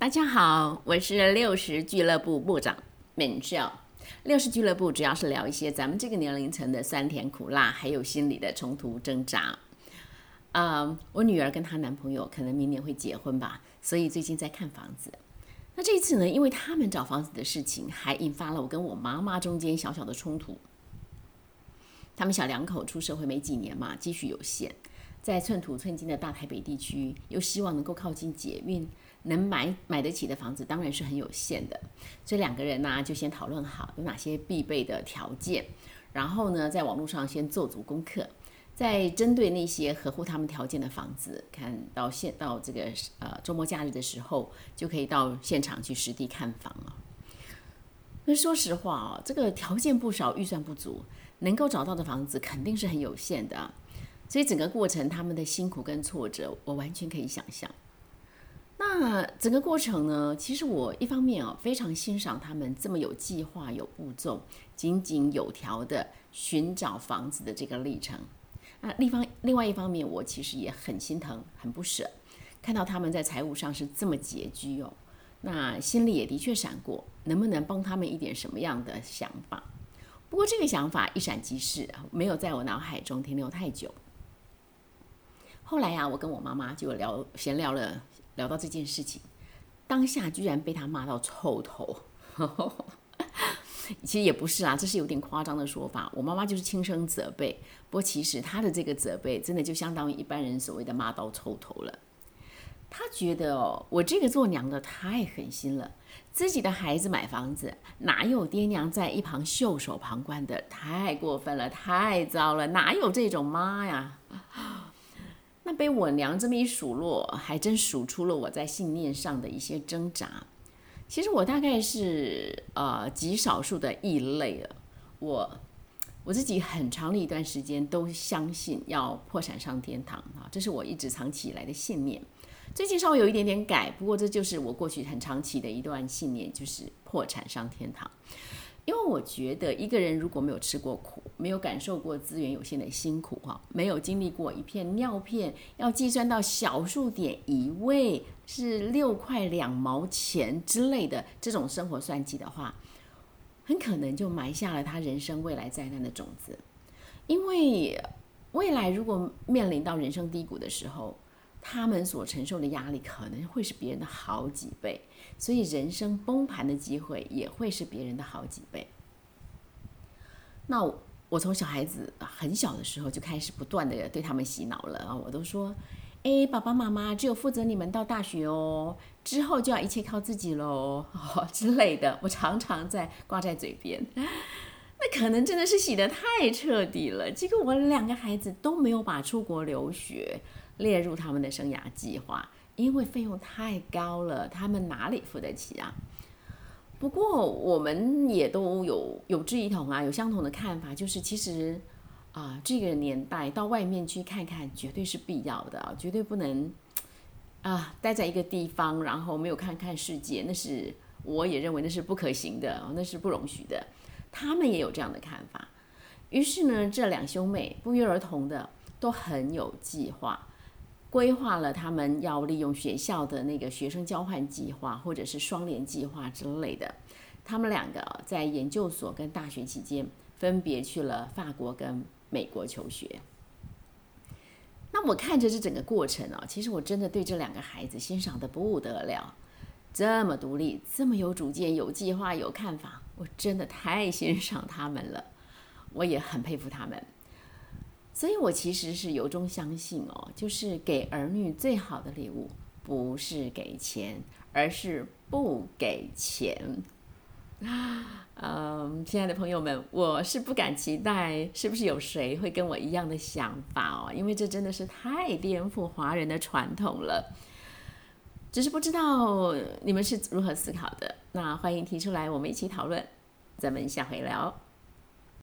大家好，我是六十俱乐部部长敏秀。六十俱乐部主要是聊一些咱们这个年龄层的酸甜苦辣，还有心理的冲突挣扎。啊，我女儿跟她男朋友可能明年会结婚吧，所以最近在看房子。那这一次呢，因为他们找房子的事情，还引发了我跟我妈妈中间小小的冲突。他们小两口出社会没几年嘛，积蓄有限，在寸土寸金的大台北地区，又希望能够靠近捷运，能买买得起的房子当然是很有限的。所以两个人呢，就先讨论好有哪些必备的条件，然后呢，在网络上先做足功课。在针对那些合乎他们条件的房子，看到现到这个呃周末假日的时候，就可以到现场去实地看房了。那说实话哦，这个条件不少，预算不足，能够找到的房子肯定是很有限的。所以整个过程他们的辛苦跟挫折，我完全可以想象。整个过程呢，其实我一方面哦非常欣赏他们这么有计划、有步骤、井井有条的寻找房子的这个历程。那另方另外一方面，我其实也很心疼、很不舍，看到他们在财务上是这么拮据哦，那心里也的确闪过，能不能帮他们一点什么样的想法？不过这个想法一闪即逝，没有在我脑海中停留太久。后来呀，我跟我妈妈就聊闲聊了，聊到这件事情，当下居然被他骂到臭头。其实也不是啊，这是有点夸张的说法。我妈妈就是轻声责备，不过其实她的这个责备，真的就相当于一般人所谓的骂到臭头了。她觉得哦，我这个做娘的太狠心了，自己的孩子买房子，哪有爹娘在一旁袖手旁观的？太过分了，太糟了，哪有这种妈呀？那被我娘这么一数落，还真数出了我在信念上的一些挣扎。其实我大概是呃极少数的异类了。我我自己很长的一段时间都相信要破产上天堂啊，这是我一直长期以来的信念。最近稍微有一点点改，不过这就是我过去很长期的一段信念，就是破产上天堂。因为我觉得一个人如果没有吃过苦，没有感受过资源有限的辛苦，哈，没有经历过一片尿片要计算到小数点一位是六块两毛钱之类的这种生活算计的话，很可能就埋下了他人生未来灾难的种子。因为未来如果面临到人生低谷的时候，他们所承受的压力可能会是别人的好几倍，所以人生崩盘的机会也会是别人的好几倍。那我从小孩子很小的时候就开始不断的对他们洗脑了啊，我都说，哎，爸爸妈妈只有负责你们到大学哦，之后就要一切靠自己喽，哦 之类的，我常常在挂在嘴边。那可能真的是洗得太彻底了，结果我两个孩子都没有把出国留学。列入他们的生涯计划，因为费用太高了，他们哪里付得起啊？不过我们也都有有志一同啊，有相同的看法，就是其实啊，这个年代到外面去看看绝对是必要的，绝对不能啊待在一个地方，然后没有看看世界，那是我也认为那是不可行的，那是不容许的。他们也有这样的看法，于是呢，这两兄妹不约而同的都很有计划。规划了他们要利用学校的那个学生交换计划，或者是双联计划之类的。他们两个在研究所跟大学期间，分别去了法国跟美国求学。那我看着这整个过程啊，其实我真的对这两个孩子欣赏的不得了。这么独立，这么有主见、有计划、有看法，我真的太欣赏他们了。我也很佩服他们。所以，我其实是由衷相信哦，就是给儿女最好的礼物，不是给钱，而是不给钱。嗯，亲爱的朋友们，我是不敢期待，是不是有谁会跟我一样的想法哦？因为这真的是太颠覆华人的传统了。只是不知道你们是如何思考的，那欢迎提出来，我们一起讨论。咱们下回聊。